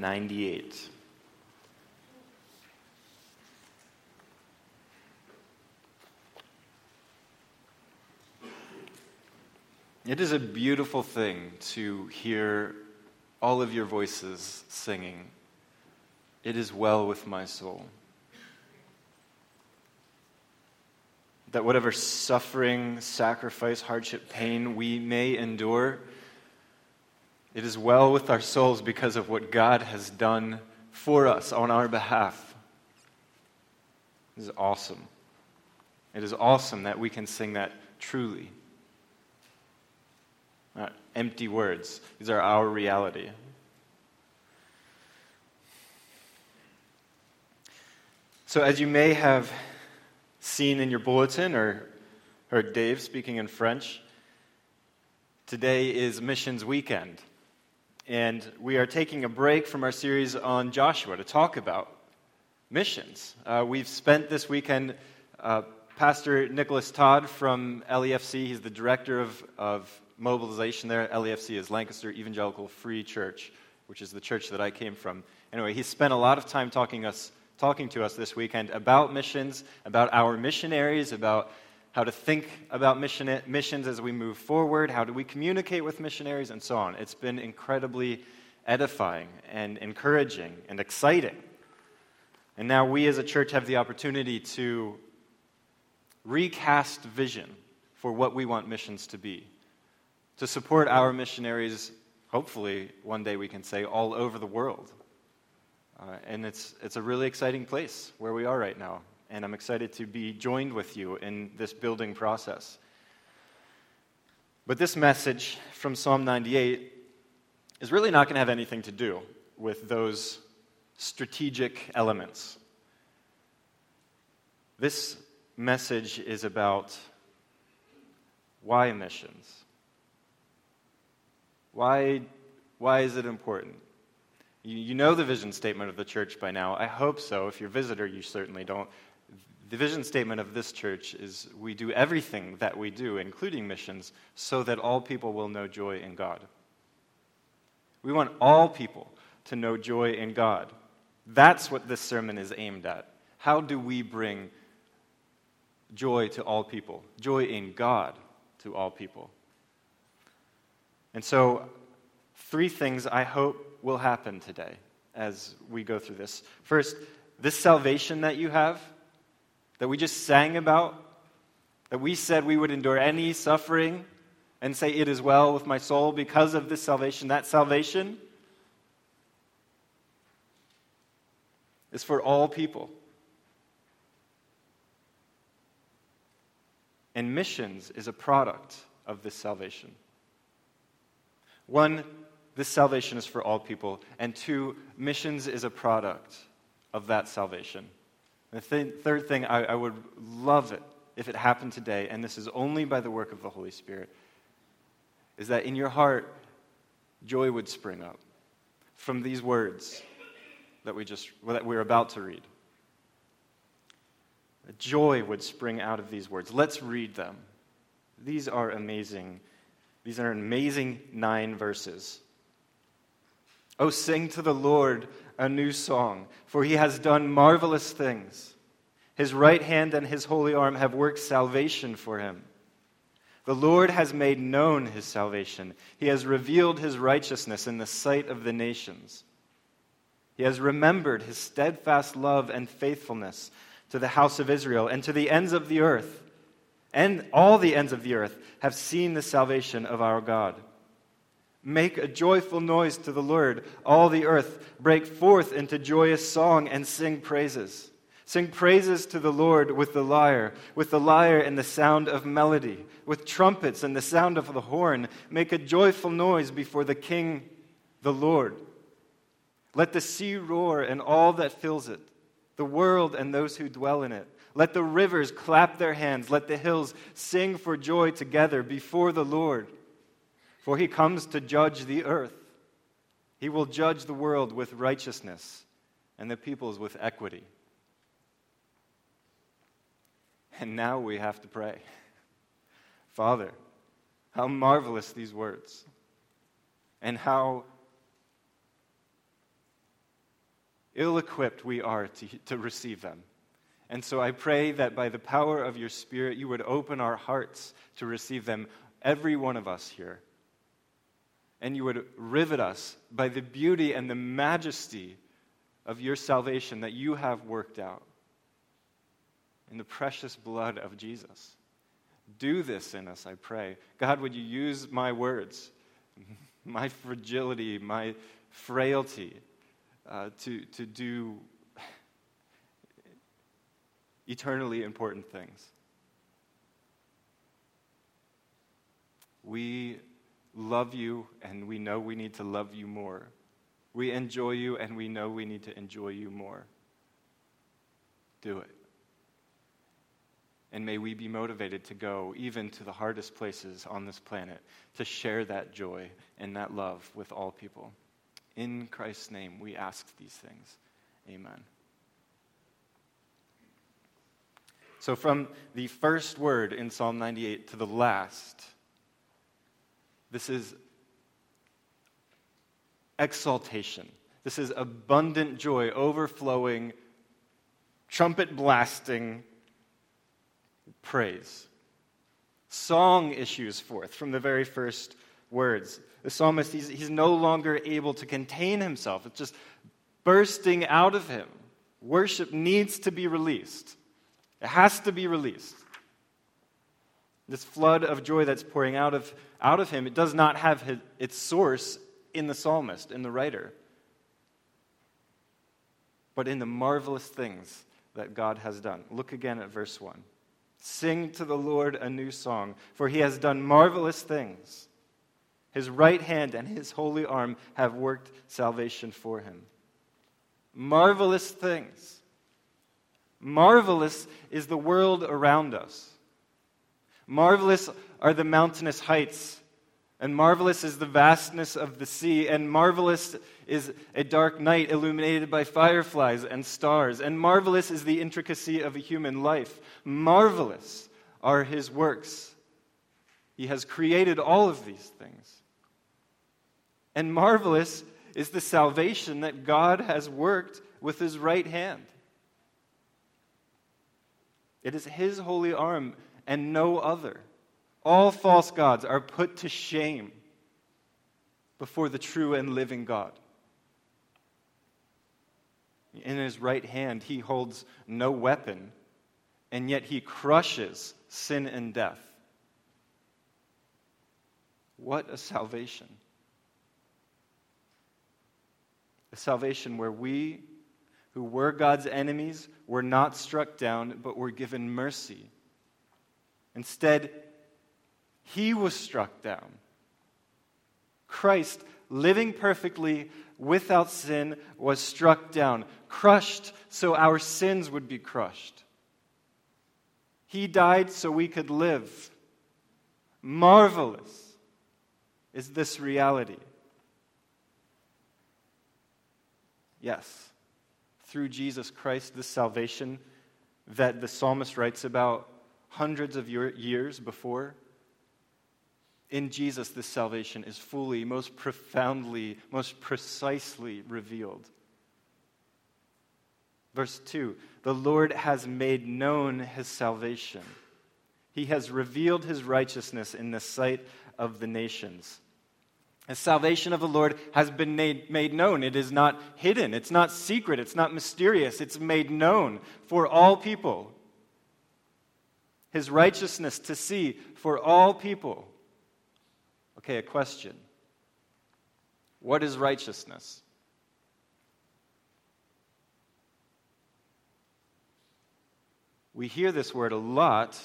98. It is a beautiful thing to hear all of your voices singing, It is well with my soul. That whatever suffering, sacrifice, hardship, pain we may endure, it is well with our souls because of what God has done for us on our behalf. This is awesome. It is awesome that we can sing that truly. Not empty words, these are our reality. So, as you may have seen in your bulletin or heard Dave speaking in French, today is Missions Weekend. And we are taking a break from our series on Joshua to talk about missions. Uh, we've spent this weekend, uh, Pastor Nicholas Todd from LEFC, he's the director of, of mobilization there. LEFC is Lancaster Evangelical Free Church, which is the church that I came from. Anyway, he spent a lot of time talking, us, talking to us this weekend about missions, about our missionaries, about how to think about mission, missions as we move forward, how do we communicate with missionaries, and so on. It's been incredibly edifying and encouraging and exciting. And now we as a church have the opportunity to recast vision for what we want missions to be, to support our missionaries, hopefully, one day we can say, all over the world. Uh, and it's, it's a really exciting place where we are right now and I'm excited to be joined with you in this building process. But this message from Psalm 98 is really not going to have anything to do with those strategic elements. This message is about why missions? Why, why is it important? You, you know the vision statement of the church by now. I hope so. If you're a visitor, you certainly don't. The vision statement of this church is we do everything that we do, including missions, so that all people will know joy in God. We want all people to know joy in God. That's what this sermon is aimed at. How do we bring joy to all people? Joy in God to all people. And so, three things I hope will happen today as we go through this. First, this salvation that you have that we just sang about, that we said we would endure any suffering and say, It is well with my soul because of this salvation, that salvation is for all people. And missions is a product of this salvation. One, this salvation is for all people. And two, missions is a product of that salvation. The th- third thing, I, I would love it if it happened today, and this is only by the work of the Holy Spirit, is that in your heart, joy would spring up from these words that we just that we're about to read. Joy would spring out of these words. Let's read them. These are amazing. These are amazing nine verses. Oh, sing to the Lord a new song, for he has done marvelous things. His right hand and his holy arm have worked salvation for him. The Lord has made known his salvation. He has revealed his righteousness in the sight of the nations. He has remembered his steadfast love and faithfulness to the house of Israel and to the ends of the earth. And all the ends of the earth have seen the salvation of our God. Make a joyful noise to the Lord, all the earth. Break forth into joyous song and sing praises. Sing praises to the Lord with the lyre, with the lyre and the sound of melody, with trumpets and the sound of the horn. Make a joyful noise before the King, the Lord. Let the sea roar and all that fills it, the world and those who dwell in it. Let the rivers clap their hands. Let the hills sing for joy together before the Lord for he comes to judge the earth. He will judge the world with righteousness and the peoples with equity. And now we have to pray. Father, how marvelous these words, and how ill equipped we are to, to receive them. And so I pray that by the power of your Spirit, you would open our hearts to receive them, every one of us here. And you would rivet us by the beauty and the majesty of your salvation that you have worked out in the precious blood of Jesus. Do this in us, I pray. God, would you use my words, my fragility, my frailty, uh, to, to do eternally important things? We love you, and we know we need to love you more. We enjoy you, and we know we need to enjoy you more. Do it. And may we be motivated to go even to the hardest places on this planet to share that joy and that love with all people. In Christ's name, we ask these things. Amen. So, from the first word in Psalm 98 to the last, this is exaltation. This is abundant joy, overflowing, trumpet blasting praise. Song issues forth from the very first words. The psalmist, he's, he's no longer able to contain himself, it's just bursting out of him. Worship needs to be released, it has to be released. This flood of joy that's pouring out of, out of him, it does not have his, its source in the psalmist, in the writer, but in the marvelous things that God has done. Look again at verse 1. Sing to the Lord a new song, for he has done marvelous things. His right hand and his holy arm have worked salvation for him. Marvelous things. Marvelous is the world around us. Marvelous are the mountainous heights and marvelous is the vastness of the sea, and marvelous is a dark night illuminated by fireflies and stars, and marvelous is the intricacy of a human life. Marvelous are his works. He has created all of these things. And marvelous is the salvation that God has worked with his right hand. It is his holy arm and no other. All false gods are put to shame before the true and living God. In his right hand, he holds no weapon, and yet he crushes sin and death. What a salvation! A salvation where we, who were God's enemies, were not struck down, but were given mercy. Instead, he was struck down. Christ, living perfectly without sin, was struck down, crushed so our sins would be crushed. He died so we could live. Marvelous is this reality. Yes, through Jesus Christ, this salvation that the psalmist writes about hundreds of years before in Jesus, this salvation is fully, most profoundly, most precisely revealed. Verse 2 The Lord has made known his salvation. He has revealed his righteousness in the sight of the nations. The salvation of the Lord has been made, made known. It is not hidden, it's not secret, it's not mysterious. It's made known for all people. His righteousness to see for all people. Okay, a question. What is righteousness? We hear this word a lot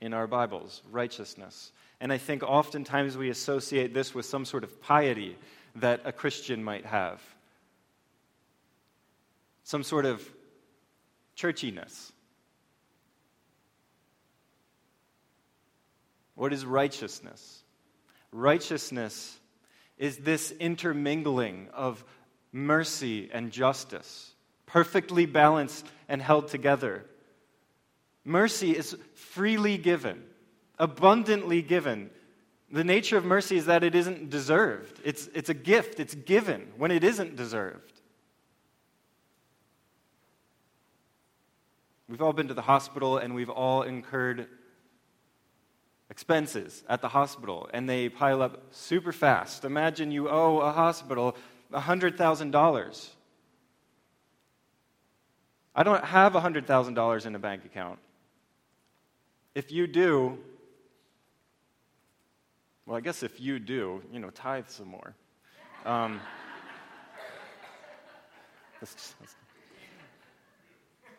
in our Bibles, righteousness. And I think oftentimes we associate this with some sort of piety that a Christian might have, some sort of churchiness. What is righteousness? Righteousness is this intermingling of mercy and justice, perfectly balanced and held together. Mercy is freely given, abundantly given. The nature of mercy is that it isn't deserved. It's, it's a gift, it's given when it isn't deserved. We've all been to the hospital and we've all incurred expenses at the hospital, and they pile up super fast. Imagine you owe a hospital $100,000. I don't have $100,000 in a bank account. If you do, well, I guess if you do, you know, tithe some more. Um,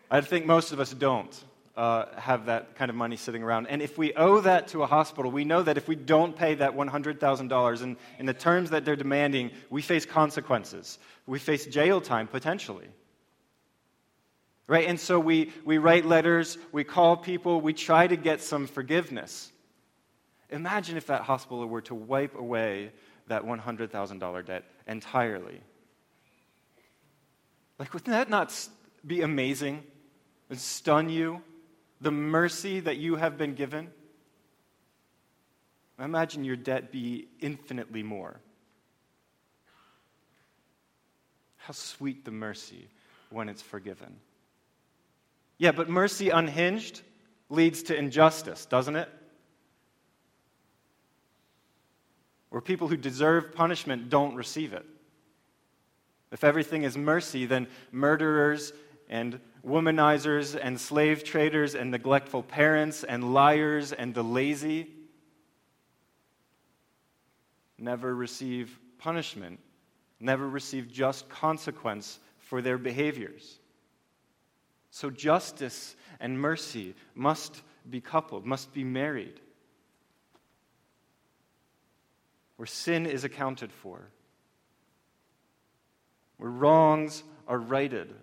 I think most of us don't uh, have that kind of money sitting around. And if we owe that to a hospital, we know that if we don't pay that $100,000 in, in the terms that they're demanding, we face consequences. We face jail time potentially. Right? And so we, we write letters, we call people, we try to get some forgiveness. Imagine if that hospital were to wipe away that $100,000 debt entirely. Like, wouldn't that not be amazing and stun you? The mercy that you have been given? Imagine your debt be infinitely more. How sweet the mercy when it's forgiven. Yeah, but mercy unhinged leads to injustice, doesn't it? Where people who deserve punishment don't receive it. If everything is mercy, then murderers and womanizers and slave traders and neglectful parents and liars and the lazy never receive punishment, never receive just consequence for their behaviors. So justice and mercy must be coupled, must be married. Where sin is accounted for, where wrongs are righted,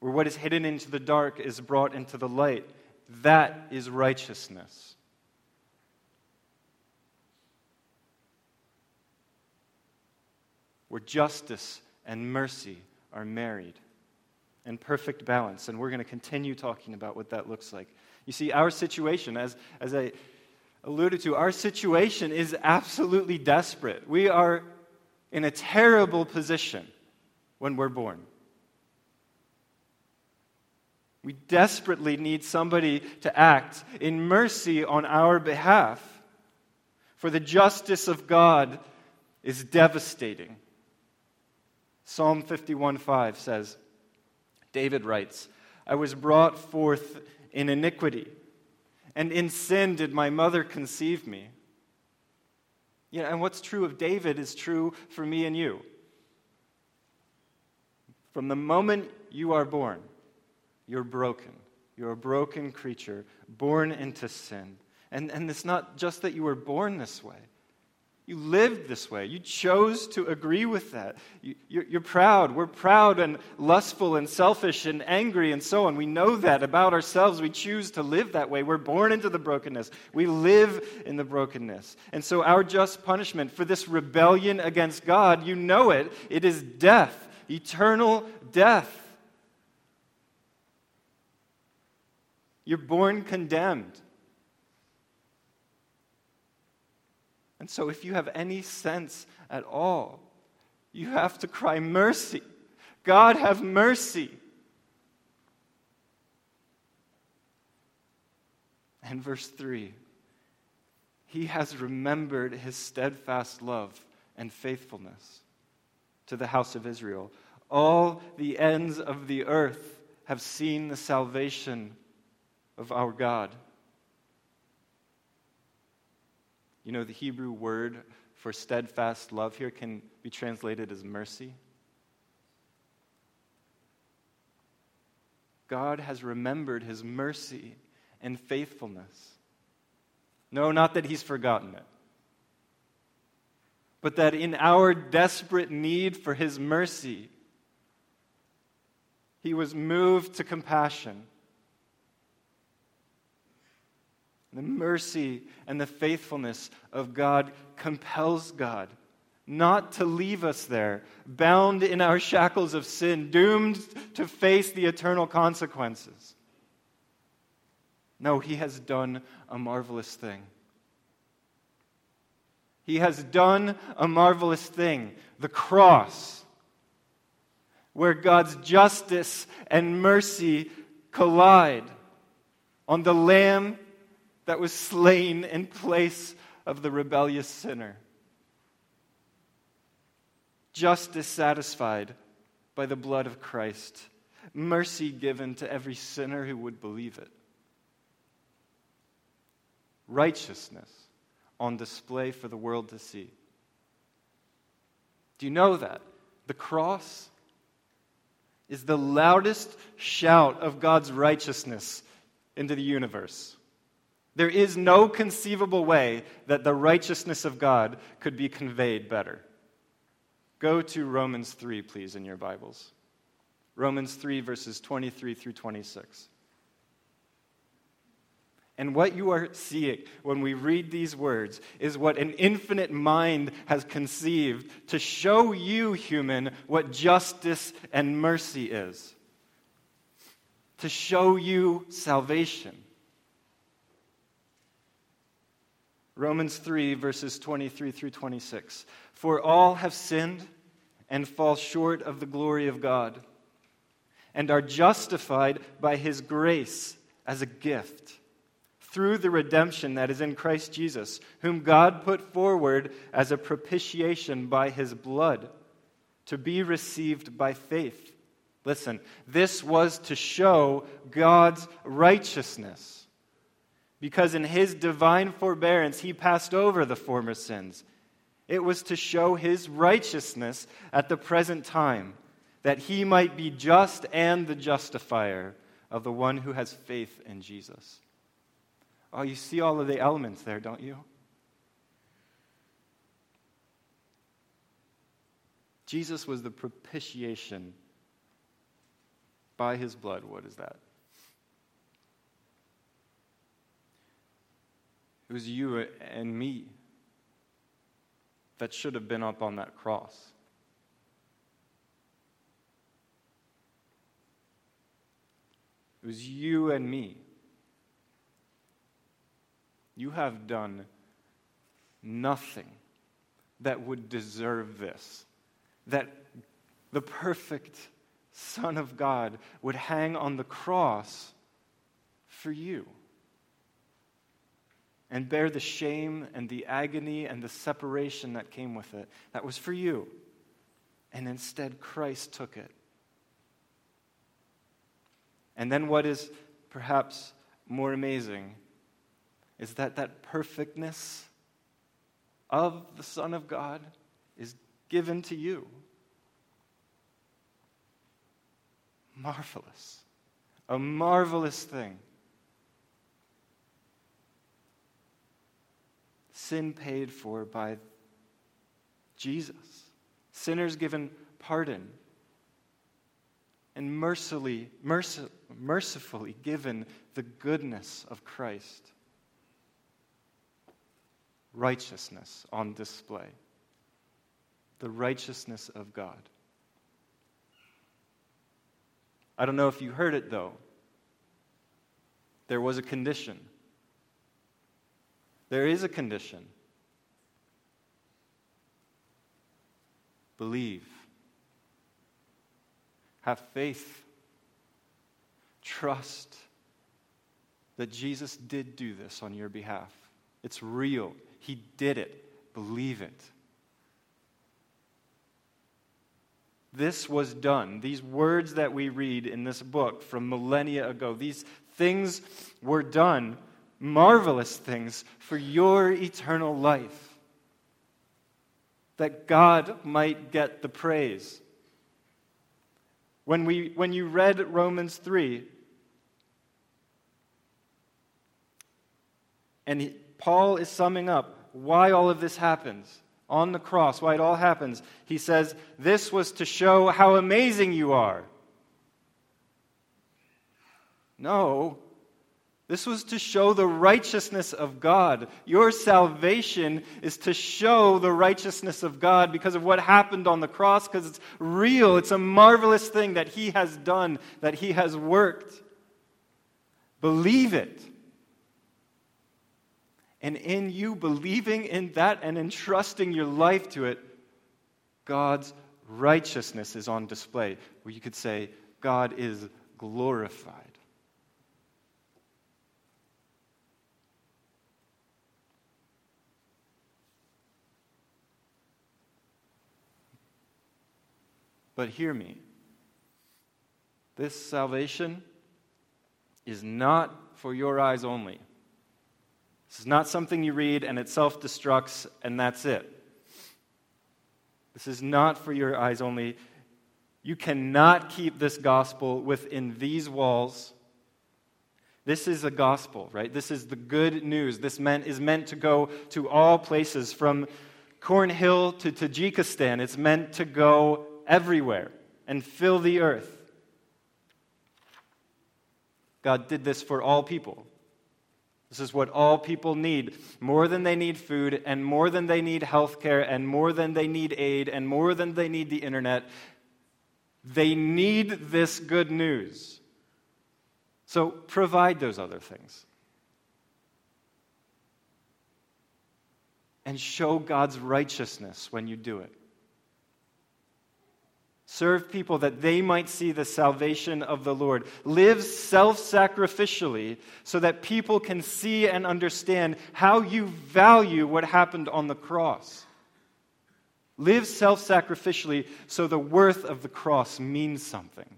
where what is hidden into the dark is brought into the light. That is righteousness. Where justice and mercy are married in perfect balance. And we're going to continue talking about what that looks like. You see, our situation, as, as I alluded to, our situation is absolutely desperate. We are in a terrible position when we're born. We desperately need somebody to act in mercy on our behalf. For the justice of God is devastating. Psalm 51:5 says, David writes, I was brought forth in iniquity, and in sin did my mother conceive me. Yeah, and what's true of David is true for me and you. From the moment you are born, you're broken. You're a broken creature, born into sin. And, and it's not just that you were born this way. You lived this way. You chose to agree with that. You, you're, you're proud. We're proud and lustful and selfish and angry and so on. We know that about ourselves. We choose to live that way. We're born into the brokenness. We live in the brokenness. And so, our just punishment for this rebellion against God, you know it, it is death, eternal death. You're born condemned. And so, if you have any sense at all, you have to cry, Mercy. God, have mercy. And verse 3 He has remembered his steadfast love and faithfulness to the house of Israel. All the ends of the earth have seen the salvation of our God. You know, the Hebrew word for steadfast love here can be translated as mercy. God has remembered his mercy and faithfulness. No, not that he's forgotten it, but that in our desperate need for his mercy, he was moved to compassion The mercy and the faithfulness of God compels God not to leave us there, bound in our shackles of sin, doomed to face the eternal consequences. No, He has done a marvelous thing. He has done a marvelous thing the cross, where God's justice and mercy collide on the Lamb that was slain in place of the rebellious sinner. Justice satisfied by the blood of Christ, mercy given to every sinner who would believe it, righteousness on display for the world to see. Do you know that? The cross is the loudest shout of God's righteousness into the universe. There is no conceivable way that the righteousness of God could be conveyed better. Go to Romans 3, please, in your Bibles. Romans 3, verses 23 through 26. And what you are seeing when we read these words is what an infinite mind has conceived to show you, human, what justice and mercy is. To show you salvation. Romans 3, verses 23 through 26. For all have sinned and fall short of the glory of God, and are justified by his grace as a gift through the redemption that is in Christ Jesus, whom God put forward as a propitiation by his blood to be received by faith. Listen, this was to show God's righteousness because in his divine forbearance he passed over the former sins. It was to show his righteousness at the present time, that he might be just and the justifier of the one who has faith in Jesus. Oh, you see all of the elements there, don't you? Jesus was the propitiation by his blood. What is that? It was you and me that should have been up on that cross. It was you and me. You have done nothing that would deserve this. That the perfect Son of God would hang on the cross for you and bear the shame and the agony and the separation that came with it. That was for you. And instead, Christ took it. And then, what is perhaps more amazing is that that perfectness of the Son of God is given to you. Marvelous. A marvelous thing. Sin paid for by Jesus, sinners given pardon, and mercifully, merci, mercifully given the goodness of Christ. Righteousness on display. The righteousness of God. I don't know if you heard it though. There was a condition. There is a condition. Believe. Have faith. Trust that Jesus did do this on your behalf. It's real. He did it. Believe it. This was done. These words that we read in this book from millennia ago, these things were done marvelous things for your eternal life. That God might get the praise. When, we, when you read Romans 3, and he, Paul is summing up why all of this happens on the cross, why it all happens, he says, This was to show how amazing you are. No, this was to show the righteousness of God. Your salvation is to show the righteousness of God because of what happened on the cross, because it's real. It's a marvelous thing that He has done, that He has worked. Believe it. And in you believing in that and entrusting your life to it, God's righteousness is on display. Where you could say, God is glorified. But hear me. This salvation is not for your eyes only. This is not something you read and it self destructs and that's it. This is not for your eyes only. You cannot keep this gospel within these walls. This is a gospel, right? This is the good news. This meant, is meant to go to all places, from Cornhill to Tajikistan. It's meant to go everywhere and fill the earth. God did this for all people. This is what all people need. More than they need food, and more than they need health care, and more than they need aid, and more than they need the internet. They need this good news. So provide those other things. And show God's righteousness when you do it. Serve people that they might see the salvation of the Lord. Live self sacrificially so that people can see and understand how you value what happened on the cross. Live self sacrificially so the worth of the cross means something.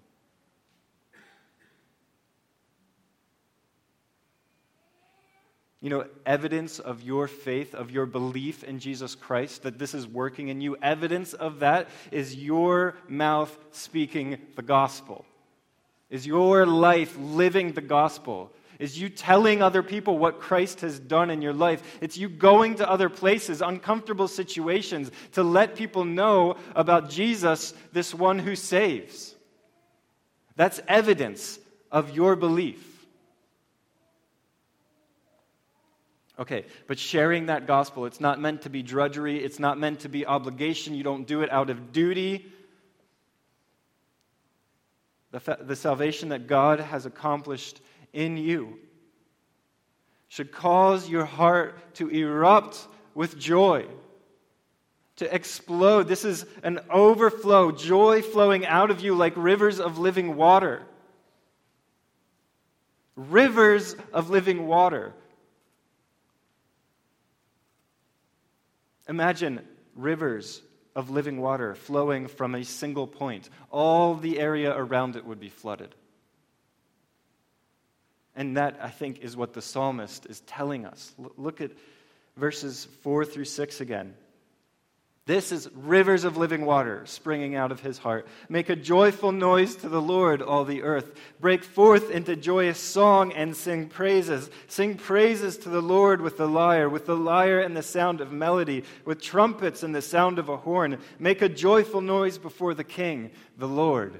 You know, evidence of your faith, of your belief in Jesus Christ, that this is working in you, evidence of that is your mouth speaking the gospel. Is your life living the gospel? Is you telling other people what Christ has done in your life? It's you going to other places, uncomfortable situations, to let people know about Jesus, this one who saves. That's evidence of your belief. Okay, but sharing that gospel, it's not meant to be drudgery, it's not meant to be obligation. You don't do it out of duty. The, fa- the salvation that God has accomplished in you should cause your heart to erupt with joy, to explode. This is an overflow, joy flowing out of you like rivers of living water. Rivers of living water. Imagine rivers of living water flowing from a single point. All the area around it would be flooded. And that, I think, is what the psalmist is telling us. Look at verses 4 through 6 again. This is rivers of living water springing out of his heart. Make a joyful noise to the Lord, all the earth. Break forth into joyous song and sing praises. Sing praises to the Lord with the lyre, with the lyre and the sound of melody, with trumpets and the sound of a horn. Make a joyful noise before the King, the Lord.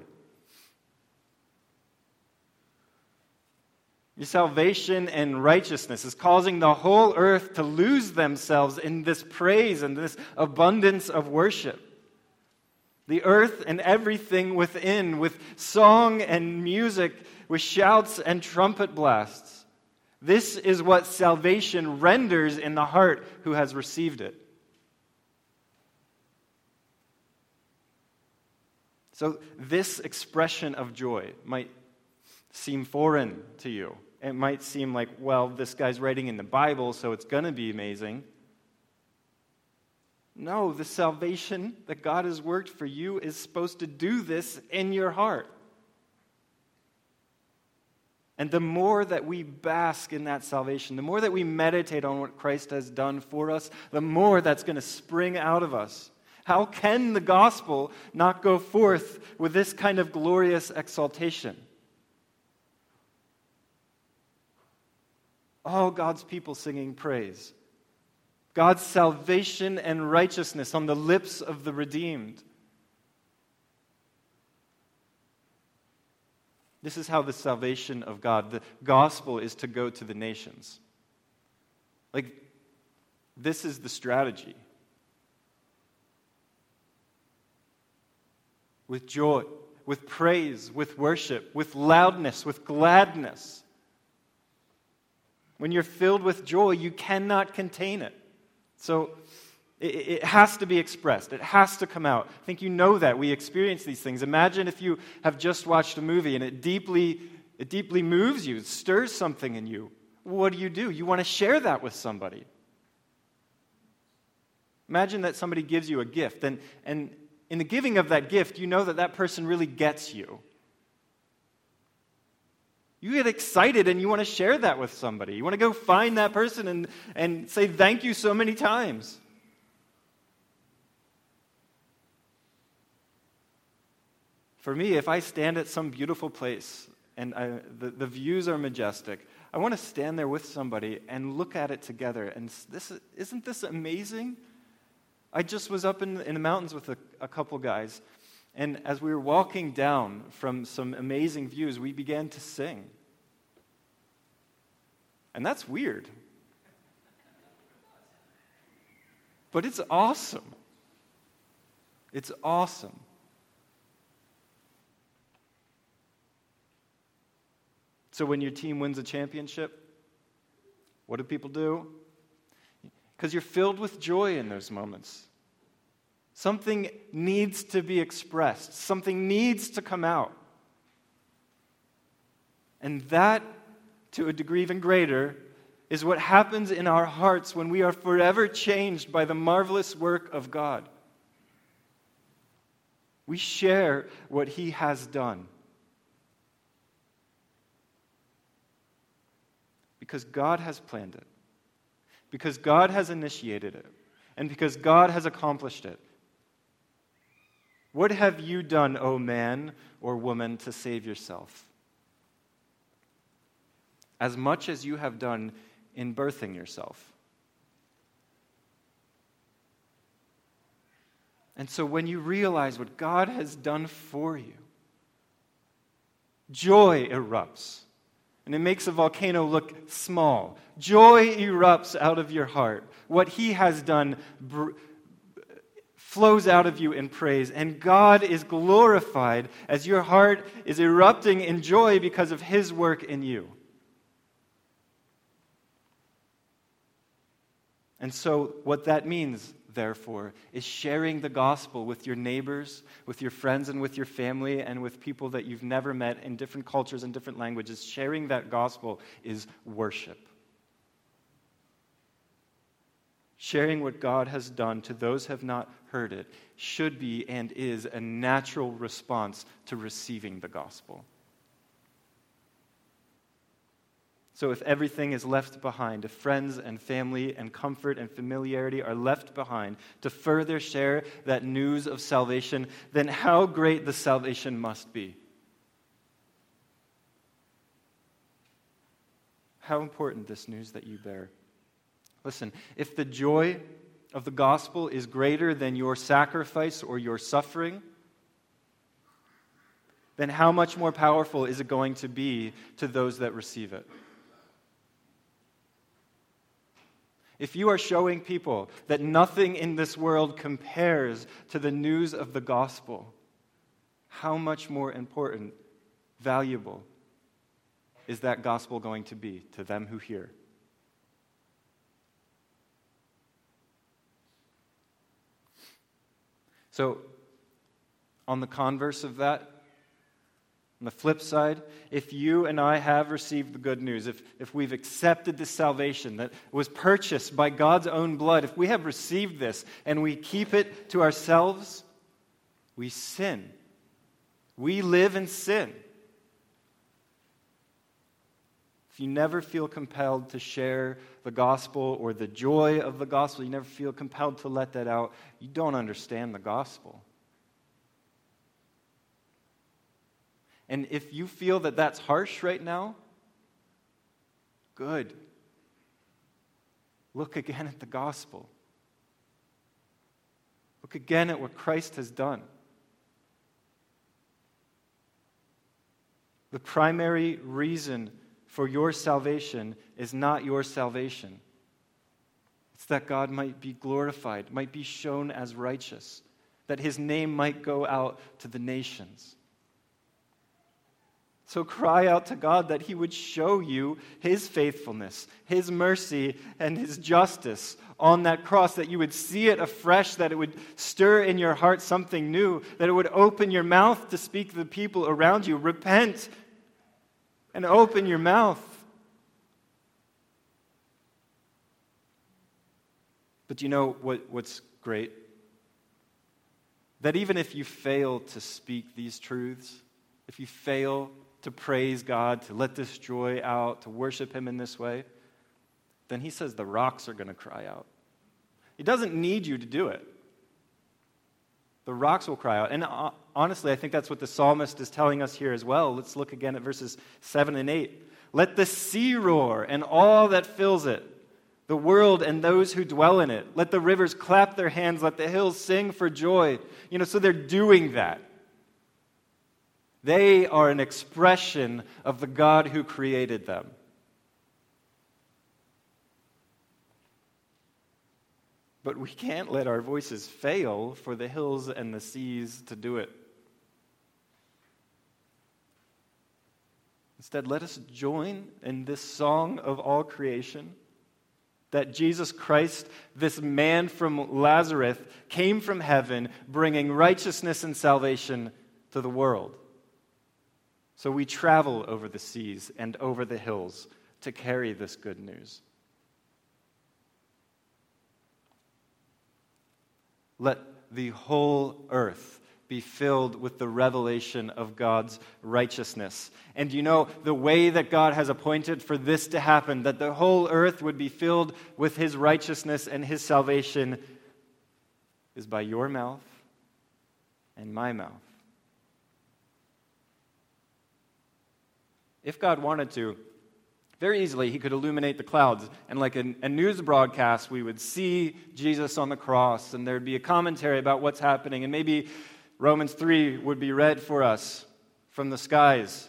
Your salvation and righteousness is causing the whole earth to lose themselves in this praise and this abundance of worship. The earth and everything within, with song and music, with shouts and trumpet blasts. This is what salvation renders in the heart who has received it. So, this expression of joy might seem foreign to you. It might seem like, well, this guy's writing in the Bible, so it's going to be amazing. No, the salvation that God has worked for you is supposed to do this in your heart. And the more that we bask in that salvation, the more that we meditate on what Christ has done for us, the more that's going to spring out of us. How can the gospel not go forth with this kind of glorious exaltation? All God's people singing praise. God's salvation and righteousness on the lips of the redeemed. This is how the salvation of God, the gospel, is to go to the nations. Like, this is the strategy. With joy, with praise, with worship, with loudness, with gladness. When you're filled with joy, you cannot contain it. So it, has to be expressed, it has to come out. I think you know that. We experience these things. Imagine if you have just watched a movie and it deeply, it deeply moves you, it stirs something in you. What do you do? You want to share that with somebody. Imagine that somebody gives you a gift, and, and in the giving of that gift, you know that that person really gets you. You get excited and you want to share that with somebody. You want to go find that person and, and say thank you so many times. For me, if I stand at some beautiful place and I, the, the views are majestic, I want to stand there with somebody and look at it together. And this, isn't this amazing? I just was up in, in the mountains with a, a couple guys, and as we were walking down from some amazing views, we began to sing. And that's weird. But it's awesome. It's awesome. So when your team wins a championship, what do people do? Because you're filled with joy in those moments. Something needs to be expressed, something needs to come out. And that, to a degree even greater, is what happens in our hearts when we are forever changed by the marvelous work of God. We share what He has done. Because God has planned it, because God has initiated it, and because God has accomplished it. What have you done, O man or woman, to save yourself? As much as you have done in birthing yourself. And so when you realize what God has done for you, joy erupts. And it makes a volcano look small. Joy erupts out of your heart. What he has done br- flows out of you in praise, and God is glorified as your heart is erupting in joy because of his work in you. And so, what that means therefore, is sharing the gospel with your neighbors, with your friends, and with your family, and with people that you've never met in different cultures and different languages. Sharing that gospel is worship. Sharing what God has done to those who have not heard it should be and is a natural response to receiving the gospel. So, if everything is left behind, if friends and family and comfort and familiarity are left behind to further share that news of salvation, then how great the salvation must be. How important this news that you bear. Listen, if the joy of the gospel is greater than your sacrifice or your suffering, then how much more powerful is it going to be to those that receive it? if you are showing people that nothing in this world compares to the news of the gospel, how much more important, valuable is that gospel going to be to them who hear? So, on the converse of that, on the flip side, if you and I have received the good news, if, if we've accepted this salvation that was purchased by God's own blood, if we have received this and we keep it to ourselves, we sin. We live in sin. If you never feel compelled to share the gospel or the joy of the gospel, you never feel compelled to let that out, you don't understand the gospel. And if you feel that that's harsh right now, good. Look again at the gospel. Look again at what Christ has done. The primary reason for your salvation is not your salvation. It's that God might be glorified, might be shown as righteous, that his name might go out to the nations. So cry out to God that He would show you His faithfulness, His mercy, and His justice on that cross, that you would see it afresh, that it would stir in your heart something new, that it would open your mouth to speak to the people around you. Repent and open your mouth. But you know what, what's great? That even if you fail to speak these truths, if you fail to praise God, to let this joy out, to worship Him in this way, then He says the rocks are going to cry out. He doesn't need you to do it. The rocks will cry out. And uh, honestly, I think that's what the psalmist is telling us here as well. Let's look again at verses 7 and 8. Let the sea roar and all that fills it, the world and those who dwell in it. Let the rivers clap their hands, let the hills sing for joy. You know, so they're doing that. They are an expression of the God who created them. But we can't let our voices fail for the hills and the seas to do it. Instead, let us join in this song of all creation that Jesus Christ, this man from Nazareth, came from heaven bringing righteousness and salvation to the world. So we travel over the seas and over the hills to carry this good news. Let the whole earth be filled with the revelation of God's righteousness. And you know, the way that God has appointed for this to happen, that the whole earth would be filled with His righteousness and His salvation, is by your mouth and my mouth. If God wanted to, very easily he could illuminate the clouds. And like a, a, news broadcast, we would see Jesus on the cross, and there'd be a commentary about what's happening. And maybe Romans 3 would be read for us from the skies.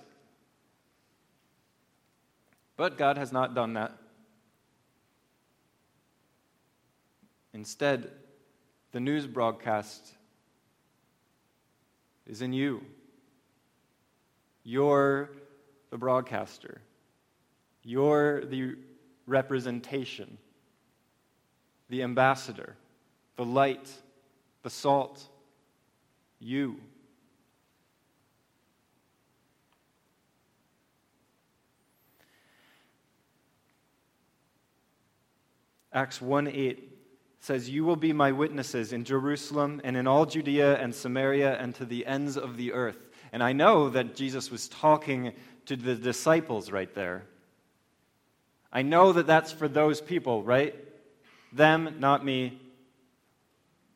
But God has not done that. Instead, the news broadcast is in you. You're the broadcaster. You're the representation, the ambassador, the light, the salt. You. Acts 1 8 says, You will be my witnesses in Jerusalem and in all Judea and Samaria and to the ends of the earth. And I know that Jesus was talking to the disciples right there. I know that that's for those people, right? Them, not me.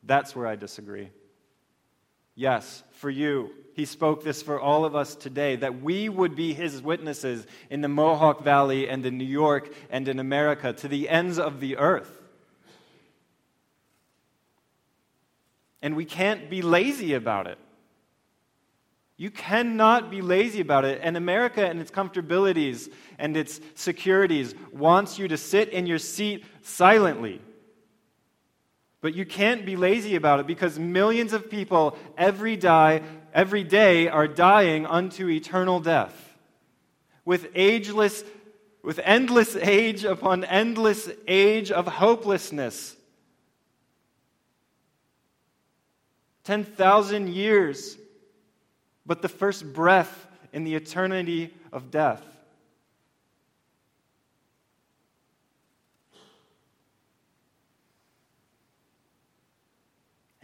That's where I disagree. Yes, for you. He spoke this for all of us today that we would be his witnesses in the Mohawk Valley and in New York and in America to the ends of the earth. And we can't be lazy about it. You cannot be lazy about it. And America and its comfortabilities and its securities wants you to sit in your seat silently. But you can't be lazy about it because millions of people every, die, every day are dying unto eternal death. With ageless, with endless age upon endless age of hopelessness. 10,000 years but the first breath in the eternity of death.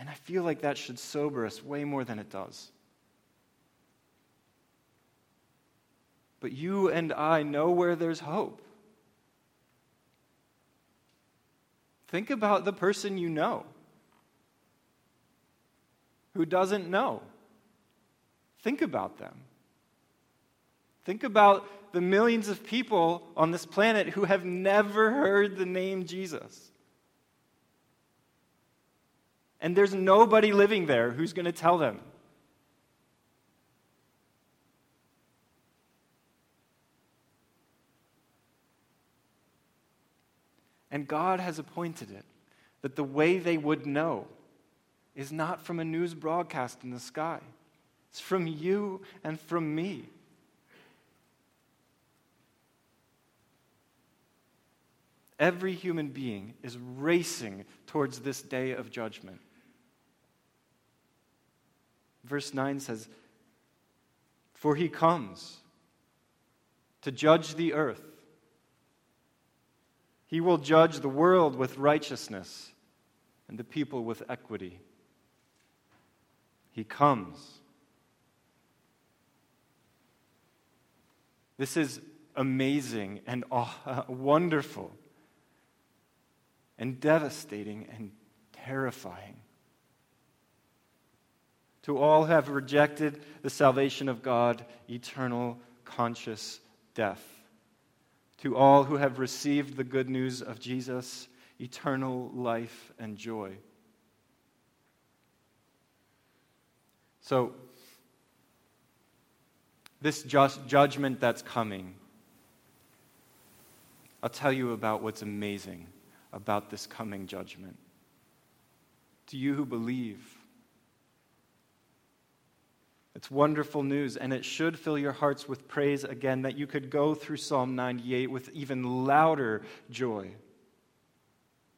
And I feel like that should sober us way more than it does. But you and I know where there's hope. Think about the person you know who doesn't know. Think about them. Think about the millions of people on this planet who have never heard the name Jesus. And there's nobody living there who's going to tell them. And God has appointed it that the way they would know is not from a news broadcast in the sky. It's from you and from me. Every human being is racing towards this day of judgment. Verse 9 says, For he comes to judge the earth. He will judge the world with righteousness and the people with equity. he comes. This is amazing and wonderful and devastating and terrifying. To all who have rejected the salvation of God, eternal conscious death. To all who have received the good news of Jesus, eternal life and joy. So, this judgment that's coming, I'll tell you about what's amazing about this coming judgment. To you who believe, it's wonderful news, and it should fill your hearts with praise again that you could go through Psalm 98 with even louder joy.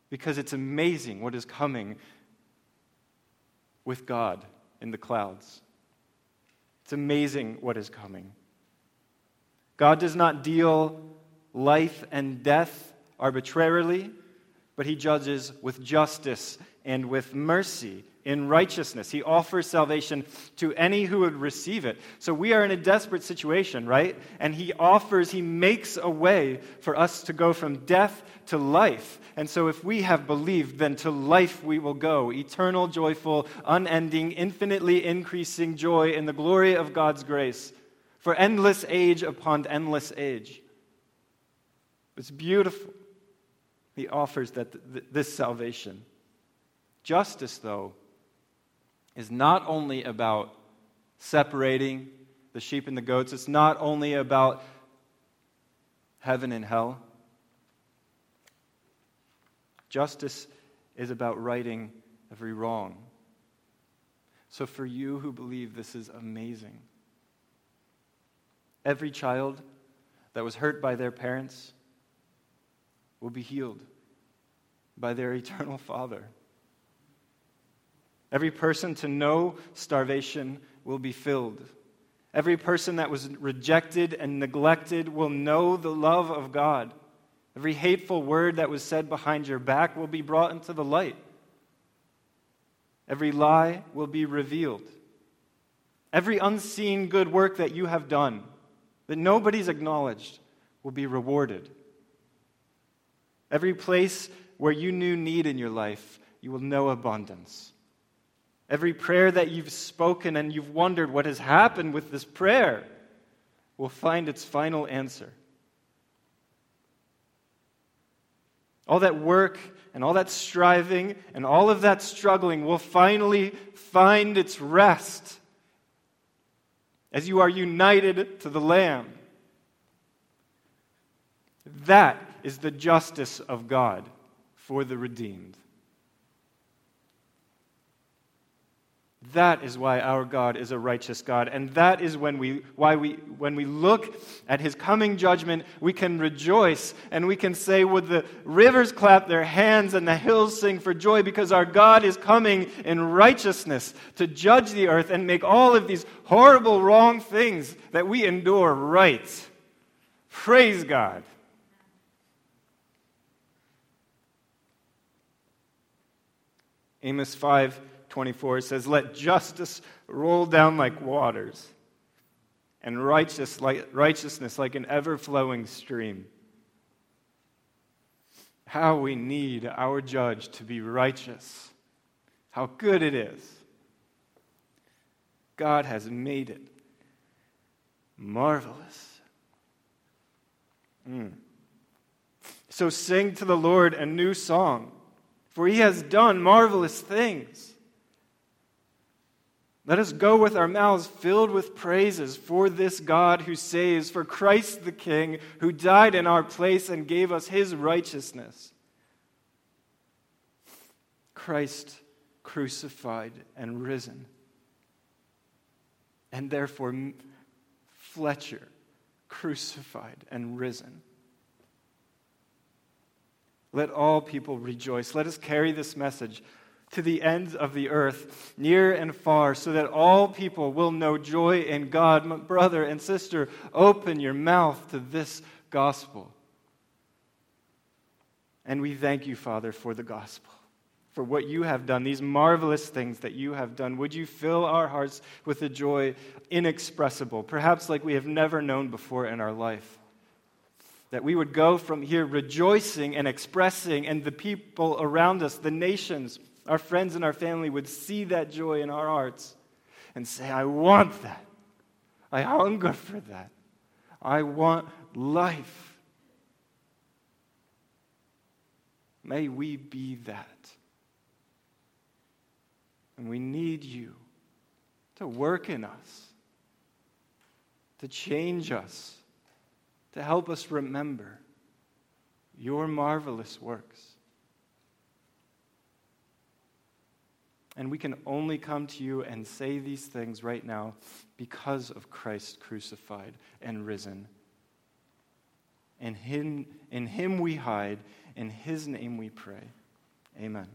Because it's amazing what is coming with God in the clouds. It's amazing what is coming. God does not deal life and death arbitrarily, but He judges with justice and with mercy in righteousness. He offers salvation to any who would receive it. So we are in a desperate situation, right? And he offers, he makes a way for us to go from death to life. And so if we have believed, then to life we will go eternal, joyful, unending, infinitely increasing joy in the glory of God's grace for endless age upon endless age. It's beautiful. He offers that this salvation. Justice, though, is not only about separating the sheep and the goats, it's not only about heaven and hell. Justice is about righting every wrong. So, for you who believe, this is amazing. Every child that was hurt by their parents will be healed by their eternal Father. Every person to know starvation will be filled. Every person that was rejected and neglected will know the love of God. Every hateful word that was said behind your back will be brought into the light. Every lie will be revealed. Every unseen good work that you have done, that nobody's acknowledged, will be rewarded. Every place where you knew need in your life, you will know abundance. Every prayer that you've spoken and you've wondered what has happened with this prayer will find its final answer. All that work and all that striving and all of that struggling will finally find its rest as you are united to the Lamb. That is the justice of God for the redeemed. That is why our God is a righteous God. And that is when we, why we, when we look at his coming judgment, we can rejoice and we can say, Would the rivers clap their hands and the hills sing for joy because our God is coming in righteousness to judge the earth and make all of these horrible, wrong things that we endure right. Praise God. Amos 5 24 says, Let justice roll down like waters, and righteous like, righteousness like an ever flowing stream. How we need our judge to be righteous. How good it is. God has made it marvelous. Mm. So sing to the Lord a new song, for he has done marvelous things. Let us go with our mouths filled with praises for this God who saves, for Christ the King, who died in our place and gave us his righteousness. Christ crucified and risen. And therefore, Fletcher crucified and risen. Let all people rejoice. Let us carry this message to the ends of the earth, near and far, so that all people will know joy in God. My brother and sister, open your mouth to this gospel. And we thank you, Father, for the gospel, for what you have done, these marvelous things that you have done. Would you fill our hearts with a joy inexpressible, perhaps like we have never known before in our life? That we would go from here rejoicing and expressing, and the people around us, the nations, our friends and our family would see that joy in our hearts and say, I want that. I hunger for that. I want life. May we be that. And we need you to work in us, to change us, to help us remember your marvelous works. And we can only come to you and say these things right now because of Christ crucified and risen. In him, in him we hide, in his name we pray. Amen.